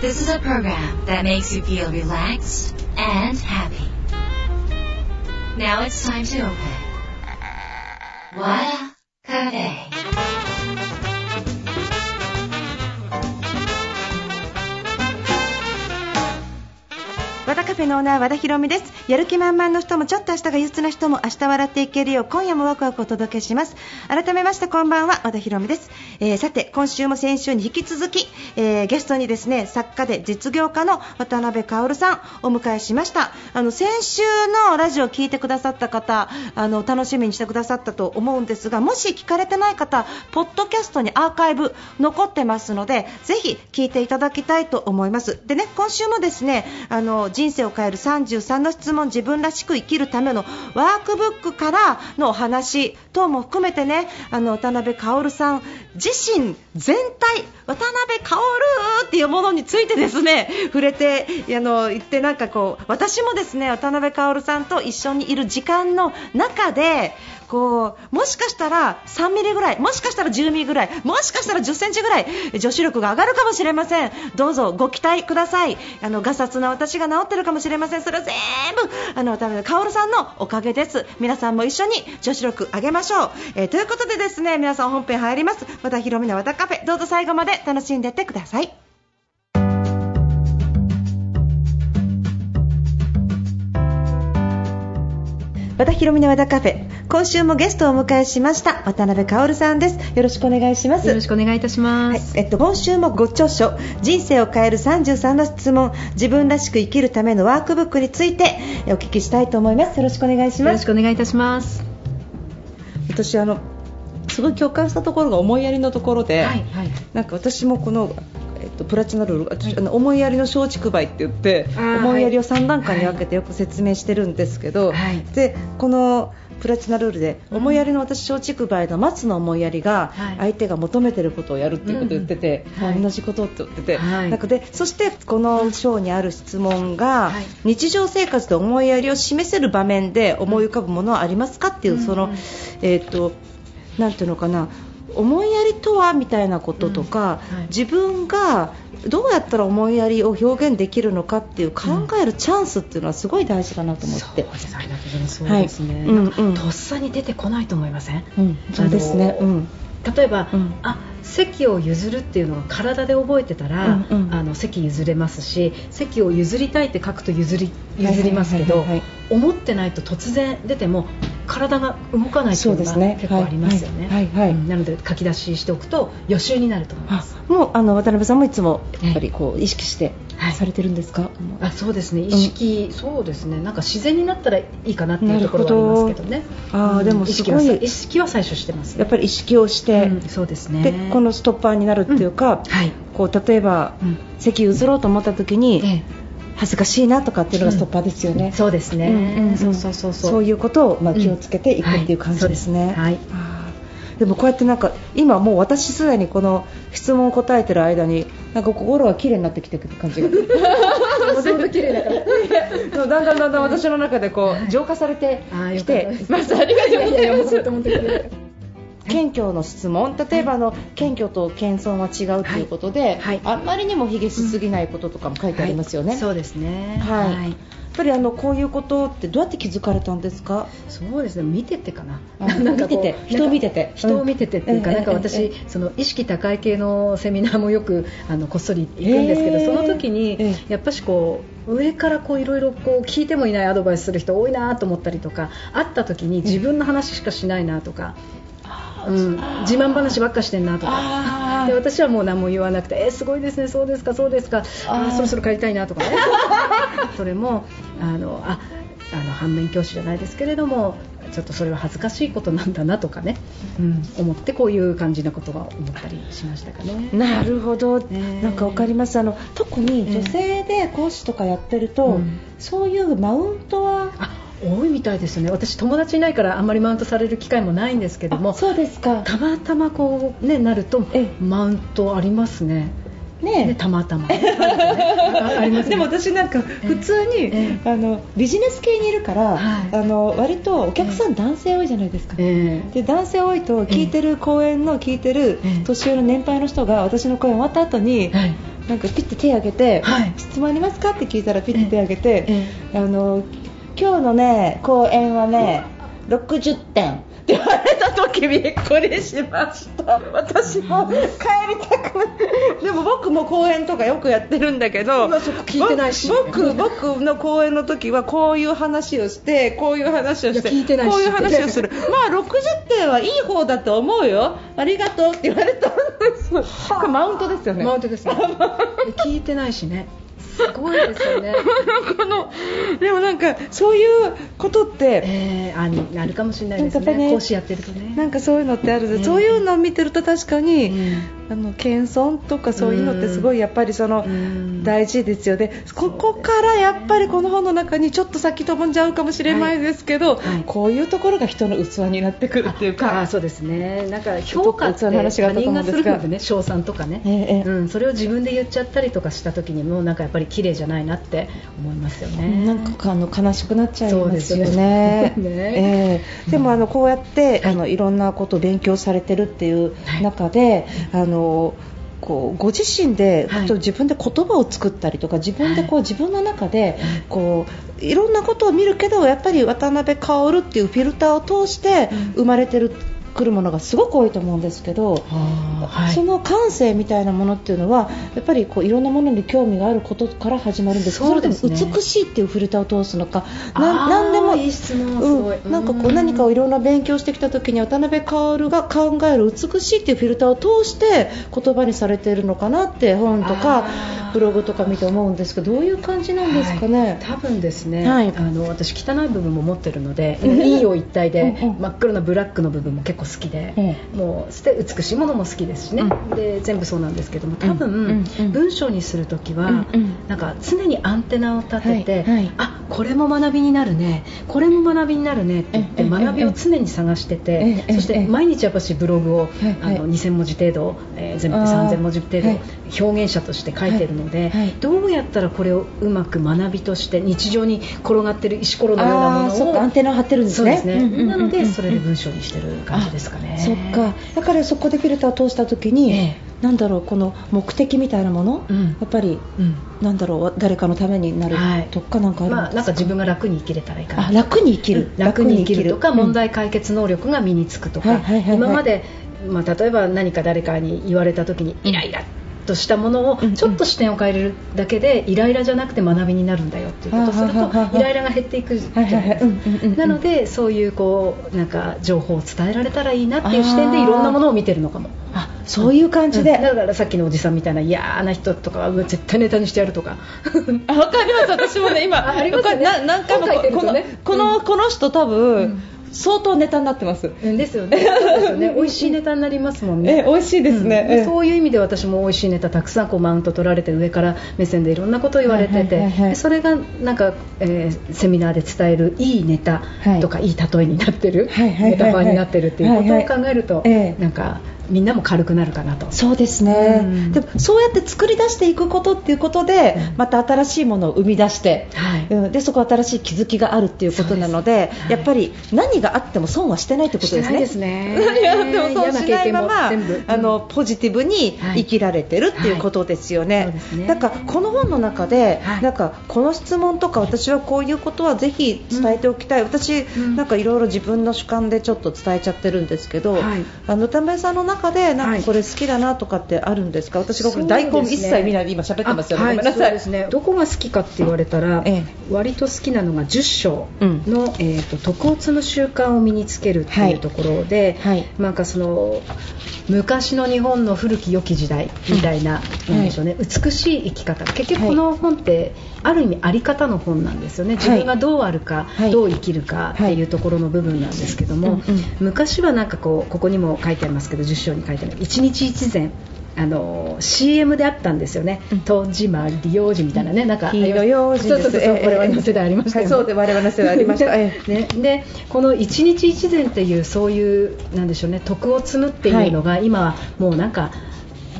This is a program that makes you feel relaxed and happy. Now it's time to open. Wada Cafe. 和田カフェのオーナー和田博美です。やる気満々の人もちょっと明日が憂鬱な人も明日笑っていけるよう今夜もワクワクお届けします。改めましてこんばんは和田博美です、えーさて今週も先週に引き続き、えーゲストにですね作家で実業家の渡辺薫さんお迎えしました。あの先週のラジオを聞いてくださった方あの楽しみにしてくださったと思うんですがもし聞かれてない方ポッドキャストにアーカイブ残ってますのでぜひ聞いていただきたいと思います。でね今週もですねあの人生を変える33の質問自分らしく生きるためのワークブックからのお話等も含めてねあの渡辺薫さん自身全体渡辺薫っていうものについてですね触れてあの言ってなんかこう私もですね渡辺薫さんと一緒にいる時間の中でこうもしかしたら3ミリぐらいもしかしたら10ミリぐらいもしかしたら10センチぐらい女子力が上がるかもしれません。どうぞご期待ください。あのガサツな私が治ってるかもしれません。それは全部あの渡辺薫さんのおかげです。皆さんも一緒に女子力上げましょう、えーということでですね皆さん本編入ります。和田博美の和田カフェどうぞ最後まで楽しんでってください。和田博美の和田カフェ今週もゲストをお迎えしました渡辺薫さんですよろしくお願いしますよろしくお願いいたしまはいす。えっと、今週もご著書「人生を変える33の質問自分らしく生きるためのワークブック」についてえお聞きしたいと思いますよろしくお願いしよろますしくお願いいたします。私あのすごい共感したところが思いやりのところで、はいはい。なんか私もこの、えっと、プラチナルール、あの思いやりの松竹梅って言って思いやりを3段階に分けてよく説明してるんですけど、はい。でこのプラチナルールで思いやりの私松竹梅の松の思いやりがはい。相手が求めてることをやるっていうことを言ってて、うんはい。同じことって言ってて、はい。なんかでそしてこの章にある質問が、はい。日常生活で思いやりを示せる場面で思い浮かぶものはありますかっていう、その、えっ、となんていうのかな思いやりとはみたいなこととか、うんはい自分がどうやったら思いやりを表現できるのかっていう考えるチャンスっていうのはすごい大事かなと思って。そうですありがとうございます。そうですね。はいうんうんとっさに出てこないと思いません？うん、そうですね。うん、例えば、うんあ席を譲るっていうのが体で覚えてたら、うんうん。あの席譲れますし席を譲りたいって書くと譲り譲りますけどはいはいはいはい。思ってないと突然出ても体が動かないっていうのが結構ありますよね。はい。はい。はい。うん。なので書き出ししておくと予習になると思います。あもうあの渡辺さんもいつもやっぱりこう意識してはい。されてるんですか？あそうですね。意識、そうですね。なんか自然になったらいいかなっていうところはありますけどね。うんあーでも意識はすごい意識は最初してます、やっぱり意識をして、うんそうですねのストッパーになるっていうか、はい、こう例えば、うん。席譲ろうと思った時に、え恥ずかしいなとかっていうのがストッパーですよね。えそうですね、うそうそうそうそう。そういうことを、まあ、気をつけていくっていう感じですね。はい。でもこうやってなんか今もう私すでにこの質問を答えてる間になんか心が綺麗になってきてる感じが。もともと綺麗だから。だんだんだんだん私の中でこう浄化されてきてます。ありがとうございます謙虚の質問。例えばあの謙虚と謙遜は違うということで、はい。あんまりにも卑下しすぎないこととかも書いてありますよね、はい。そうですね。はい。やっぱりあのこういうことってどうやって気づかれたんですか？そうですね。見ててかな。あなんか見てて人を見てて。人を見ててっていうか、うん。なんかええ私、えその意識高い系のセミナーもよくあのこっそり行くんですけど、ええその時に、えやっぱしこう上からこういろいろこう聞いてもいないアドバイスする人多いなと思ったりとか会った時に自分の話しかしないなとか、うん、自慢話ばっかしてんなとか。あで私はもう何も言わなくて、えーすごいですね、そうですか、そうですか、あそろそろ帰りたいなとかね、それもあのああの反面教師じゃないですけれども、ちょっとそれは恥ずかしいことなんだなとかね、うん、思ってこういう感じなことは思ったりしましたかね。なるほど、え。なんかわかります。あの特に女性で講師とかやってると、うん。そういうマウントはあ多いみたいですよね。私友達いないからあんまりマウントされる機会もないんですけどもあそうですか。たまたまこうねなるとえマウントありますね。ねねたまたま。あありますね。でも私なんか普通に、えあのビジネス系にいるから、はい。あの割とお客さん男性多いじゃないですか。ええ。で男性多いと聞いてる講演の聞いてるええ。年上の年配の人が私の講演終わった後にはいなんかピッて手挙げて、はい。質問ありますか？って聞いたらピッて手挙げて、え。あの今日のね公演はね60点。って言われた時びっくりしました。私も帰りたくないでも僕も公演とかよくやってるんだけど聞いてないし。僕僕の公演の時はこういう話をしてこういう話をしてこういう話をする。まあ60点はいい方だと思うよ。ありがとうって言われたんです。マウントですよね。マウントですね。聞いてないしねすごいですよね。このでもなんかそういうことってえー、あになるかもしれないですね。ね講師やってるとね。なんかそういうのってあるで、ね。そういうのを見てると確かに、うんあの謙遜とかそういうのってすごいやっぱりそのうん。大事ですよね、ここからやっぱりこの本の中にちょっと先飛んじゃうかもしれないですけど、はい。こういうところが人の器になってくるっていうあか。そうですね。なんか評価って他人がするのでね称賛とかね、ええ。ええうん、それを自分で言っちゃったりとかした時にもなんかやっぱり綺麗じゃないなって思いますよね。なんかあの悲しくなっちゃいますよですよね。ねええ。でもあのこうやって、あのいろんなことを勉強されてるっていう中で、あのこうご自身で、はい。と自分で言葉を作ったりとか自分でこう、自分の中でこういろんなことを見るけどやっぱり渡辺薫っていうフィルターを通して生まれてる、くるものがすごく多いと思うんですけど。はい。その感性みたいなものっていうのはやっぱりこういろんなものに興味があることから始まるんです。かそうですね。れとも美しいっていうフィルターを通すのかあなーなんでもいい質問なんかこううん何かをいろんな勉強してきた時に渡辺薫が考える美しいっていうフィルターを通して言葉にされているのかなって本とかブログとか見て思うんですけどどういう感じなんですかね？はい。多分ですね、はい。あの私汚い部分も持ってるのでうん。いいよ一体で真っ黒なブラックの部分も結構好きで、もう捨て美しいものも好きですしね、うで全部そうなんですけども多分、文章にするときは、なんか常にアンテナを立てて、はい。はい。あこれも学びになるね。これも学びになるねって言ってええ学びを常に探してて、ええそして毎日やっぱしブログを、あの2000文字程度、えー全部であー。3000文字程度、はい。表現者として書いてるので、どうやったらこれをうまく学びとして日常に転がってる石ころのようなものをかアンテナを張ってるんですね。なのでそれで文章にしてる感じですかね。あそっか。だからそこでフィルターを通した時に、ええ。なんだろうこの目的みたいなもの、うん。やっぱりうん。なんだろう誰かのためになるはい。とかなんかあるんですまあ、なんか自分が楽に生きれたらいいかな。あ楽に生きる、楽に生きるとかうん。問題解決能力が身につくとか、はいはいはいはい。今まで、まあ、例えば何か誰かに言われた時にイライラとしたものをちょっと視点を変えるだけでイライラじゃなくて学びになるんだよっていうことをするとイライラが減っていくじゃないですかなのでそういうこうなんか情報を伝えられたらいいなっていう視点でいろんなものを見てるのかも。あそういう感じで、うん。だからさっきのおじさんみたいな嫌な人とかは絶対ネタにしてやるとか。あわかります私もね今。あありますよね。な何回もこのとね。このこの人多分、うん相当ネタになってます。うんですよね。そうですよね。美味しいネタになりますもんね。え美味しいですね、うん。えそういう意味で私も美味しいネタたくさんこうマウント取られて上から目線でいろんなことを言われてて、はいはいはいはい。それがなんか、えーセミナーで伝えるいいネタとか、い、い例えになってる、はいはいはいはい。メタファーになってるっていうことを考えると、はいはい。ええ。なんかみんなも軽くなるかなと。そうですね、うん。でもそうやって作り出していくことっていうことで、うん。また新しいものを生み出して、はい。うん。でそこ新しい気づきがあるっていうことなのではい。やっぱり何があっても損はしてないってことですね。すね。何があっても損しないままあのポジティブに生きられてるっていうことですよね。はい。なんかこの本の中で、はい。なんかこの質問とか私はこういうことはぜひ伝えておきたい、私、ん。なんかいろいろ自分の主観でちょっと伝えちゃってるんですけど、はい。あの田村さんの中でなんはい。かこれ好きだなとかってあるんですか、私がこれそう大根一切見ないで今喋ってます。よね、あごめんなさい。ね。どこが好きかって言われたら、え割と好きなのが10章うん。の、えー、と徳を積む習慣を身につけるってはいいうところで、はい。なんかその昔の日本の古き良き時代みたいな,、うんなんでしょうね、美しい生き方。結局この本って、ある意味あり方の本なんですよね。自分がどうあるか、はい。どう生きるかっていうところの部分なんですけども、うんうん昔はなんかこうここにも書いてありますけど10章に書いてある。一日一善あの CM であったんですよね、うん。とじまり用事みたいなね、なんか、黄色用心です。そうそうそう、ええ我々の世代ありましたよね。はいそうで我々の世代ありました。え ね、でこの一日一善っていうそういうなんでしょうね。徳を積むっていうのが、今はもうなんか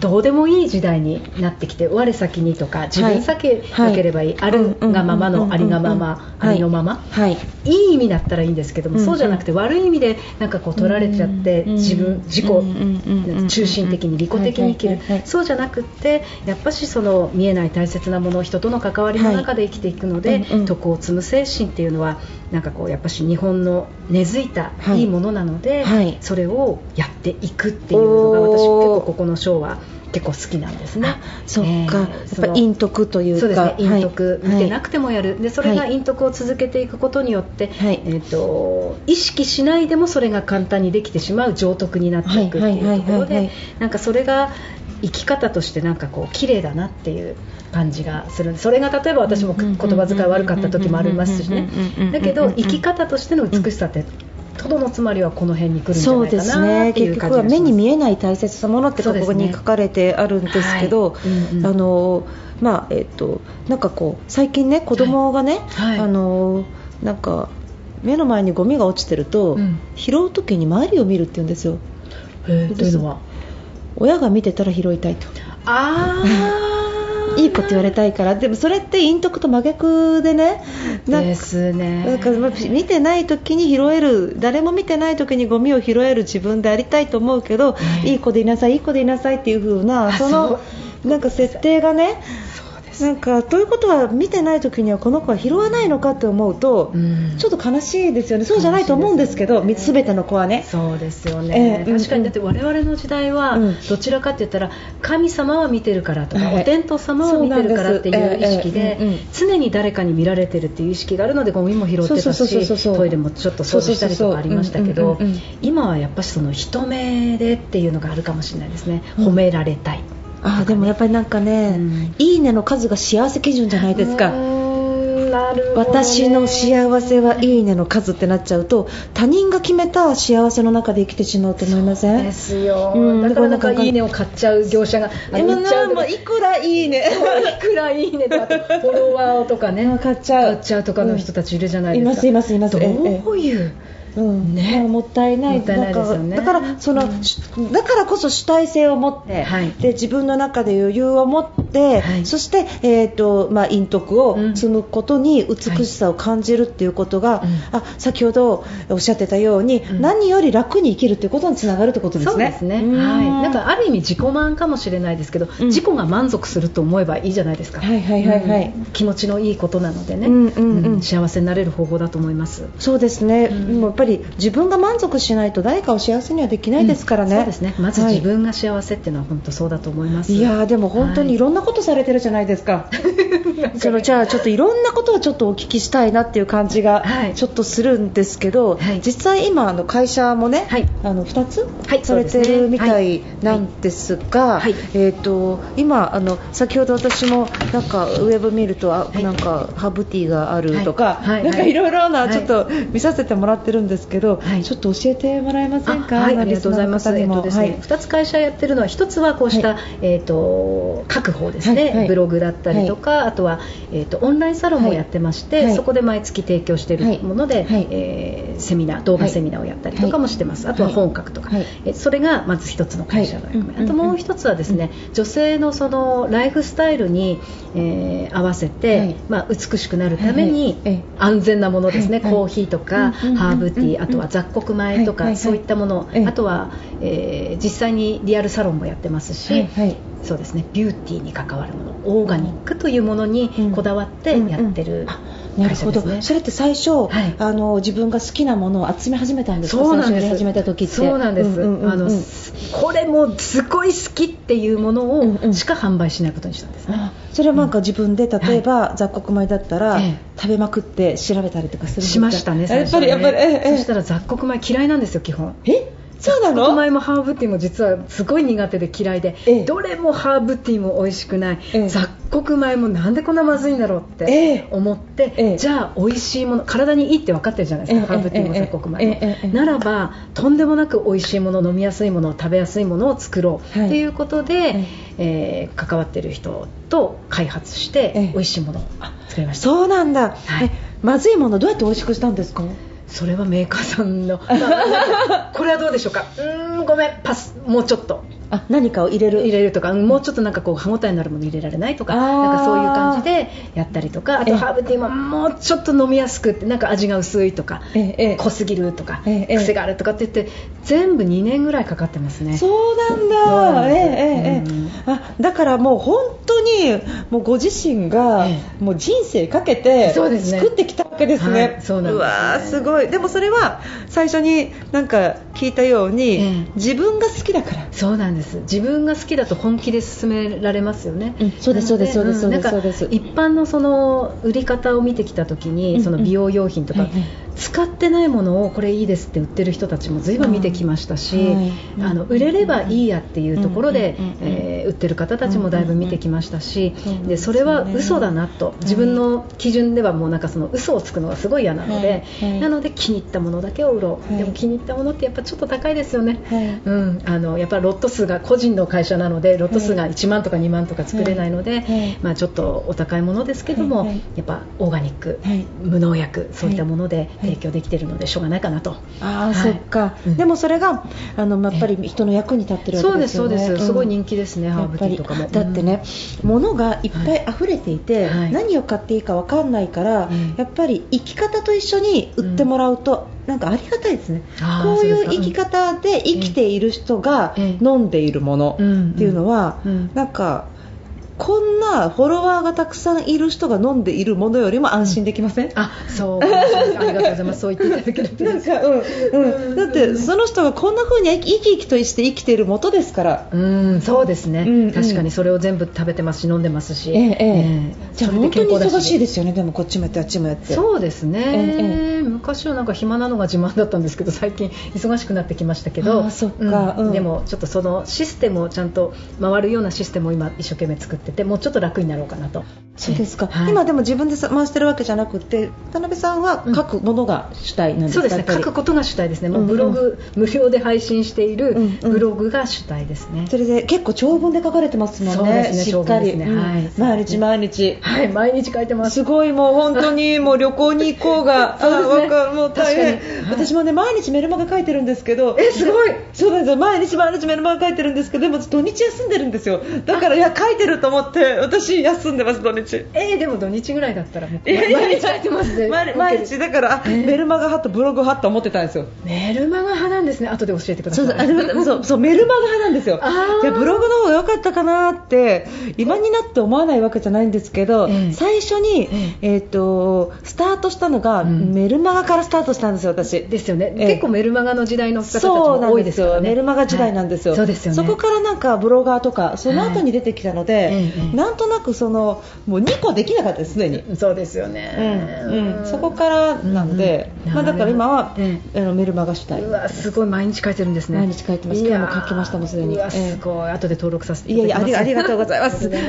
どうでもいい時代になってきて我先にとか自分さけなければいい、あるがままのありがまま、ありのまま、はい。い。い意味だったらいいんですけども、うんそうじゃなくて悪い意味でなんかこう取られちゃって、うん自分自己、中心的に利己的に生きる、はいはいはいはい。そうじゃなくってやっぱしその見えない大切なもの人との関わりの中で生きていくので、徳を積む精神っていうのはなんかこうやっぱし日本の根付いたはい。いいものなので、はい。それをやっていくっていうのが私結構ここの章は結構好きなんですね。あ。そっか、えーやっぱ陰徳というか。そうですね、陰徳、はい。見てなくてもやる、でそれがはい。陰徳を続けていくことによって、はい。えー、と意識しないでもそれが簡単にできてしまう常徳になっていくっていうところはい。はい。はい。はい。はい。でなんかそれが生き方としてなんかこう綺麗だなっていう感じがする。それが例えば私も言葉遣い悪かった時もありますしね。だけど生き方としての美しさってとどのつまりはこの辺に来るんじゃそうないかですねなっていう結感じがします局は目に見えない大切なものってここに書かれてあるんですけど、はいうんうんあのまあえっとなんかこう最近ね子供がね、はいあのなんか目の前にゴミが落ちてると、うん拾う時に周りを見るって言うんですよへーというのは親が見てたら拾いたいと。ああ いいこと言われたいから。でもそれって陰徳と真逆でね。でかすね。なんかまあ見てない時に拾える。誰も見てない時にゴミを拾える自分でありたいと思うけど、ええいい子でいなさいいい子でいなさいっていう風なあそのなんか設定がねなんかということは見てない時にはこの子は拾わないのかって思うと、うん。ちょっと悲しいですよね。そうじゃないと思うんですけどすよね。全ての子はね。そうですよね、ええ確かにだって我々の時代はうん。どちらかって言ったら神様は見てるからとか、はいお天道様は見てるからっていう意識で常に誰かに見られてるっていう意識があるのでゴミも拾ってたしトイレもちょっと掃除したりとかありましたけど今はやっぱしその人目でっていうのがあるかもしれないですね。うん。褒められたい、あーでもやっぱりなんかね、うん。いいねの数が幸せ基準じゃないですか。ね。私の幸せはいいねの数ってなっちゃうと他人が決めた幸せの中で生きてしまうと思いません？ですよ、うんだからなんかいいねを買っちゃう業者があでもなもういくらいいね。いくらいいねとあとフォロワーとかね 買っちゃう。買っちゃうとかの人たちいるじゃないですか、いますいますいます。どええういう？うん。ね。まあもったいない。だからその、だからこそ主体性を持って、はい。で自分の中で余裕を持って、はい。そして、えーとまあ、陰徳をうん。積むことに美しさを感じるっていうことが、うん。あ先ほどおっしゃってたように、ん。何より楽に生きるということにつながるってことですね。そうですね、うん。はい、なんかある意味自己満かもしれないですけど、うん。自己が満足すると思えばいいじゃないですか、はいはいはいはい。うん。気持ちのいいことなのでね、うんうんうん。幸せになれる方法だと思います。そうですね、うんぱり自分が満足しないと誰かを幸せにはできないですからね。そうですね。まずはい。自分が幸せっていうのは本当そうだと思います、いやーでも本当にいろんなことされてるじゃないですか、そのじゃあちょっといろんなことをちょっとお聞きしたいなっていう感じがはい。ちょっとするんですけど、はい。実際今あの会社もね、はい。あの2つはいされてるみたいなんですが、はい。えー、と今あの先ほど私もなんかウェブ見るとあ、はい。なんかハーブティーがあるとか、はい。はい。なんかいろいろなはい。ちょっと見させてもらってるんですけど、はい。ちょっと教えてもらえませんか、あはい、ありがとうございます。えっとですね、はい二つ会社やってるのは一つはこうした、はえっと書く方ですね、ブログだったりとか、あとはえっとオンラインサロンもやってまして、はい。そこで毎月提供してい。るもので、はい。えーセミナー動画セミナーをやったりとかもしてます。あとは本書くとか、はい。えそれがまず一つの会社の役目、はい。あともう一つはですね、女性のそのライフスタイルに、えー合わせて、はい。まあ美しくなるために、安全なものですね、コーヒーとか、ハーブティー、あとは雑穀米とか、そういったもの、ええ。あとは、えー実際にリアルサロンもやってますし、そうですね。ビューティーに関わるもの。オーガニックというものにうん。こだわってやってる。あなるほど、ね。それって最初、はい。あの自分が好きなものを集め始めたんですか？そうなんです。始めた時って。そうなんです、うんうんうんうん。あのこれもすごい好きっていうものうんうん。をしか販売しないことにしたんですね、あそれはなんか自分で例えば、雑穀米だったら、ええ。食べまくって調べたりとかするしましたね最やっぱりやっぱりええ。そしたら雑穀米嫌いなんですよ基本。え？そうなの？米もハーブティーも実はすごい苦手で嫌いで、ええ。どれもハーブティーも美味しくない、ええ。雑穀米もなんでこんなまずいんだろうっえてえ思って、ええ。じゃあ美味しいもの体にいいって分かってるじゃないですか、ええハーブティーもええ雑穀米も、ならばとんでもなく美味しいもの飲みやすいもの食べやすいものを作ろう、はい。いうことで、え。えー関わってる人と開発して、ええ。美味しいものを作りました。そうなんだ、はい。えまずいものどうやって美味しくしたんですか？それはメーカーさんの、ま あこれはどうでしょうか？うーんごめん。パスもうちょっとあ何かを入れる入れるとか、うんもうちょっとなんかこう歯応えになるもの入れられないとかなんかそういう感じでやったりとかあええ。とハーブティーももうちょっと飲みやすくってなんか味が薄いとか、濃すぎるとか、癖があるとかって言って全部2年ぐらいかかってますね。そうなんだ、えええええうん。えあだからもう本当にもうご自身がえもう人生かけて作ってきたわけですね。はいそうなんですね。わーすごい。でもそれは最初になんか聞いたように、ええ。自分が好きだから。そうなんです自分が好きだと本気で進められますよね、うんそうですそうですそうですそうですなんか一般のその売り方を見てきた時に、その美容用品とか、使ってないものをこれいいですって売ってる人たちも随分見てきましたし、あの売れればいいやっていうところで、えー売ってる方たちもだいぶ見てきましたし、でそれは嘘だなと、自分の基準ではもうなんかその嘘をつくのがすごい嫌なので、なので気に入ったものだけを売ろう、はい。でも気に入ったものってやっぱちょっと高いですよね。はい。うん、あのやっぱりロット数が個人の会社なのでロット数が1万とか2万とか作れないので、まあ、ちょっとお高いものですけども、やっぱオーガニック、はい。無農薬そういったものでい提供できているのでしょうがないかなと、ああ、はいそっか、うん。でもそれがあのやっぱり人の役に立ってるわそうけですよね。ですそうです、ん。すごい人気ですねハーブティーやっぱりとかもだってね、物がいっぱい溢れていて、はい。何を買っていいか分かんないから、うん。やっぱり生き方と一緒に売ってもらうと、なんかありがたいですね。こういう生き方で生きている人がええ。飲んでいるものうんっていうのは、うん。なんかこんなフォロワーがたくさんいる人が飲んでいるものよりも安心できません、あそうありがとうございます。そう言っていただけると。なんか、うんうん、だってその人がこんな風に生き生きとして生きているもとですから、うんそうですね、うんうん。確かにそれを全部食べてますし。飲んでますし、ええ。ええ。じゃあ本当に忙しいですよね、でもこっちもやってあっちもやって。そうですね、ええ昔はなんか暇なのが自慢だったんですけど最近忙しくなってきましたけどあーそっか。うん。でもちょっとそのシステムをちゃんと回るようなシステムを今一生懸命作っててもうちょっと楽になろうかなと。そうですか、はい。今でも自分でさ回してるわけじゃなくて田辺さんは書くものが主体なんですか、そうですね。書くことが主体ですね。もうブロうんグ、無料で配信しているうんうん。ブログが主体ですね、それで結構長文で書かれてますもんね。そうですね。しっかり、ね。うん。はい。毎日毎日。はい。毎日書いてます。すごい。もう本当にもう旅行に行こうが、そうですね。もう大変、確かに。はい。私もね毎日メルマガ書いてるんですけど、えすごい。そうなんですよ。毎日毎日メルマガ書いてるんですけど、でも土日休んでるんですよ。だからいや書いてると思って私休んでます土日。えー、でも土日ぐらいだったら毎日書いてますね。毎毎日だから、あえー？メルマガ派とブログ派と思ってたんですよ。メルマガ派なんですね。後で教えてくださそいうそうそうそうメルマガ派なんですよ。いやブログの方が良かったかなって今になって思わないわけじゃないんですけど、ええ。最初に、えー、とスタートしたのが、うん。メルマガからスタートしたんですよ私。ですよね、ええ。結構メルマガの時代の方たちも多なんでよ、いですすからね。メルマガ時代なんですよ、はい。そうですよねこからなんかブロガーとかその後に出てきたので、はい。ええなんとなくそのもう2個できなかったですすでに、そうですよね、うんうん、そこからなので、うん。まあ、だから今は、えあのメルマガ主体。うわすごい毎日書いてるんですね。毎日書いてます。今日も書きましたもんすでに。すごい、後で登録させていやいやありがとうございます。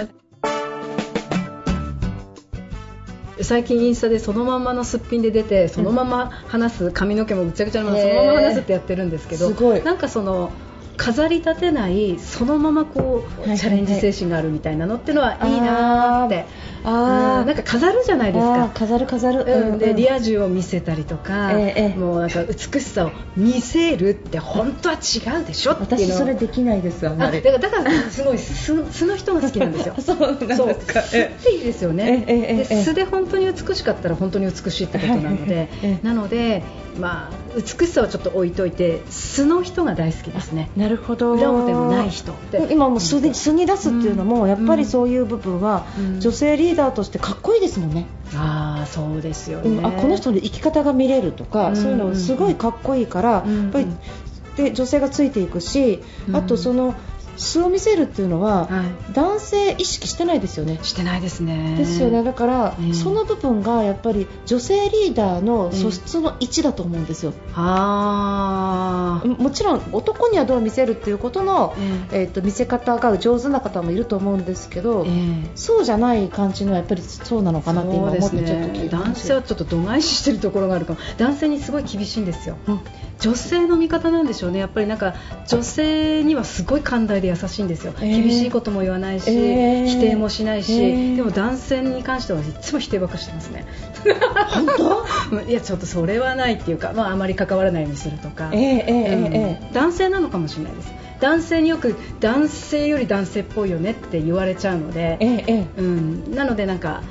最近インスタでそのまんまのすっぴんで出てそのまま話す髪の毛もぐちゃぐちゃなままそのまま話すってやってるんですけどすごい。なんかその飾り立てないそのままこう、チャレンジ精神があるみたいなのっていうのはいいなーって。あーうん。なんか飾るじゃないですか。飾る飾る、うん、でリアア充を見せたりとか、ええええ。もうなんか美しさを見せるって本当は違うでしょっていうの。私それできないですあんまり。あだからだからすごい素素の人が好きなんですよ。そうなんですか。そう素っていいですよね。えで素で本当に美しかったら本当に美しいってことなので。なのでまあ美しさはちょっと置いといて素の人が大好きですねなるほど。裏表のない人。って今もう素で素に出すっていうのも、うん。やっぱりそういう部分は、うん。女性リーダーとしてかっこいいですもんね、ああそうですよね、うん。あこの人の生き方が見れるとか、うん。そういうのすごいかっこいいから、うん。やっぱりで女性がついていくし、うん。あとその素を見せるっていうのは、はい。男性意識してないですよね。してないですね。ですよね。だから、うん。その部分がやっぱり女性リーダーの素質の1だと思うんですよ、ああもちろん男にはどう見せるっていうことの、ええー、と見せ方が上手な方もいると思うんですけど、ええそうじゃない感じのはやっぱりそうなのかなって今思ってちょっと聞いて男性はちょっと度外視してるところがあるかも。男性にすごい厳しいんですよ、うん。女性の味方なんでしょうね。やっぱりなんか女性にはすごい寛大で優しいんですよ、えー。厳しいことも言わないし、えー。否定もしないし、えー。でも男性に関してはいつも否定ばっかしてますね。本当？いやちょっとそれはないっていうか、まあ、あまり関わらないようにするとか、男性なのかもしれないです。男性によく男性より男性っぽいよねって言われちゃうので、うん、なのでなんか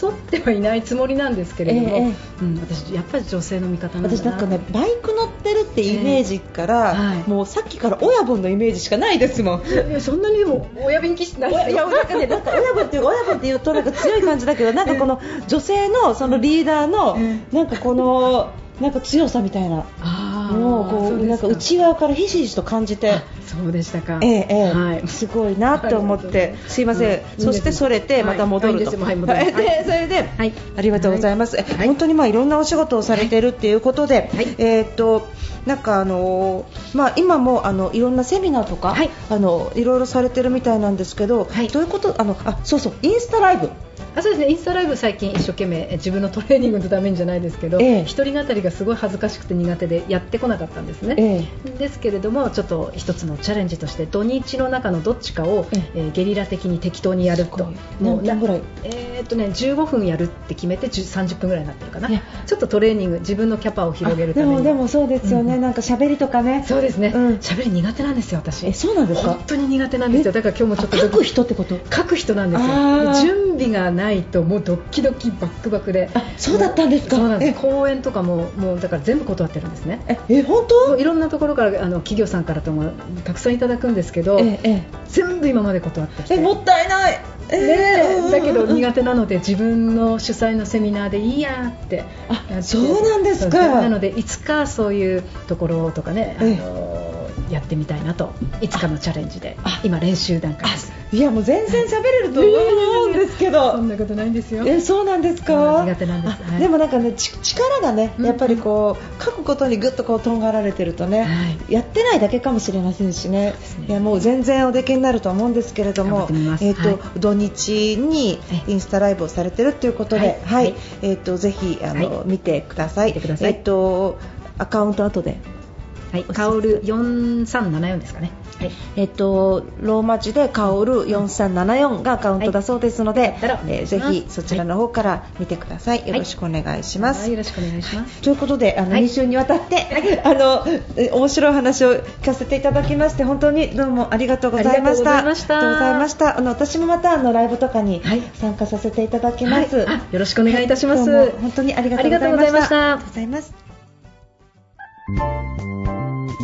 競ってはいないつもりなんですけれども、ええうん、私やっぱり女性の味方なん私なんかねバイク乗ってるってイメージから、ええはい。もうさっきから親分のイメージしかないですもん。いやそんなにでも親便気してない。ですいやよなんかね、なんか親分っていう親分っていうとなんか強い感じだけど、なんかこの女性のそのリーダーのえ。なんかこのなんか強さみたいな、あーもうこそうなんか内側からひしひしと感じて。あそうでしたか。ええええ。はい。すごいなって思って、す。いません、うん。そしてそれてまた戻ると、はい はい。それで、はい。ありがとうございます、はい。本当にまあいろんなお仕事をされてるっていうことで、はい。えーっとなんかあのーまあ今もあのいろんなセミナーとか、はい。あのいろいろされてるみたいなんですけど、はい。どういうことあのあそうそうインスタライブあそうですね。インスタライブ最近一生懸命え自分のトレーニングのためにじゃないですけど、ええ。一人語りがすごい恥ずかしくて苦手でやってこなかったんですね、えですけれどもちょっと一つのチャレンジとして土日の中のどっちかを、ええ。ーゲリラ的に適当にやると。何分ぐらい？えーっとね15分やるって決めて10 30分ぐらいになってるかな。ちょっとトレーニング自分のキャパを広げるために。あでもでもそうですよね、うん。なんか喋りとかね。そうですね。うん。喋、り苦手なんですよ私。えそうなんですか？本当に苦手なんですよ。だから今日もちょっとあ書く人ってこと？書く人なんですよ。準備がないともうドッキドキバックバクで。あそうだったんですか？そうなんです。え。公演とかももうだから全部断ってるんですね。ええ本も当ういろんなところからあの企業さんからともたくさんいただくんですけど、ええ全部今まで断ってきて。えもったいない！えねうんだけど苦手なので自分の主催のセミナーでいいやってあそうなんですか。なのでいつかそういうところとかね、あええ。のやってみたいなといつかのチャレンジであ今練習段階です。いやもう全然喋れると思うんですけ そどんなことないんですよ。えそうなんですうかん苦手なんです。はい。あでもなんかねち力がねうんやっぱりこう書くことにぐっとこうとんがられてるとね、はい。やってないだけかもしれませんしね。すね。いやもう全然お出来になると思うんですけれどもえっ、と、はい。土日にインスタライブをされてるっていうことで、ははいい。はい。えっ、とぜひあの、はい。見てください。見てください。えっ、とアカウント後ではい、カオル4374ですかね。はい。えっと、ローマ字でカオル4374がアカウントだそうですので、はい。えーぜひそちらの方から見てください、よろしくお願いします。はい。よろしくお願いします。ということであの、はい。2週にわたって、あのえ面白い話を聞かせていただきまして本当にどうもありがとうございました。ありがとうございました。あの私もまたあのライブとかにはい。参加させていただきます。よろしくお願いいたします。本当にありがとうございました。ありがとうございましたありがとうございます。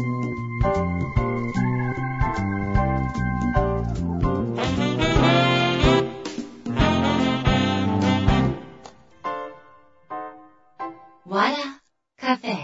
Wada Cafe.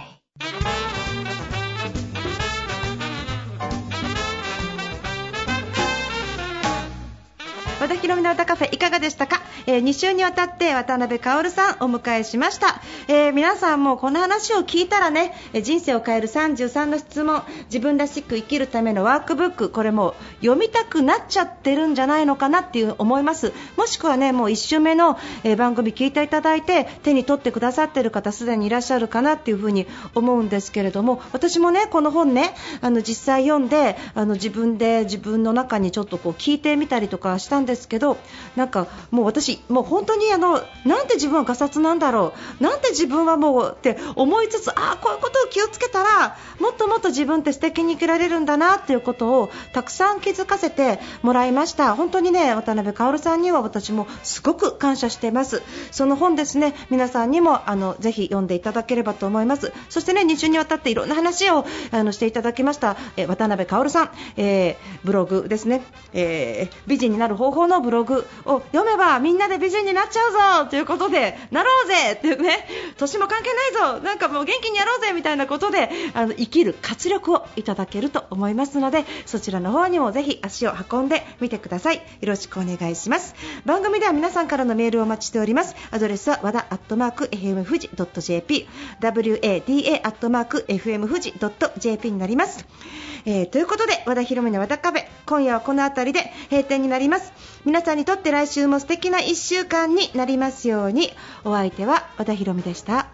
和田博美の歌カフェいかがでしたか、え2週にわたって渡辺薫さんお迎えしました、えー皆さんもこの話を聞いたらね人生を変える33の質問自分らしく生きるためのワークブックこれも読みたくなっちゃってるんじゃないのかなっていう思います。もしくはねもう1週目の、え番組聞いていただいて手に取ってくださってる方すでにいらっしゃるかなっていうふうに思うんですけれども私もねこの本ねあの実際読んであの自分で自分の中にちょっとこう聞いてみたりとかしたんですけどなんかもう私もう本当にあのなんで自分はガサツなんだろう。なんで自分はもうって思いつつああこういうことを気をつけたらもっともっと自分って素敵に生きられるんだなっていうことをたくさん気づかせてもらいました。本当にね渡辺薫さんには私もすごく感謝しています。その本ですね皆さんにもあのぜひ読んでいただければと思います。そしてね2週にわたっていろんな話をあのしていただきました。え渡辺薫さん、えーブログですね、えー美人になる方法のブログを読めばみんななで美人になっちゃうぞということでなろうぜっていうね年も関係ないぞ。なんかもう元気にやろうぜみたいなことであの生きる活力をいただけると思いますのでそちらの方にもぜひ足を運んでみてください。よろしくお願いします。番組では皆さんからのメールをお待ちしております。アドレスは和田アットマーク FM 富士 .jp wada アットマーク FM 富士 .jp になります。えーということで和田博美の和田カフェ。今夜はこの辺りで閉店になります。皆さんにとって来週も素敵な1週間になりますように。お相手は和田博美でした。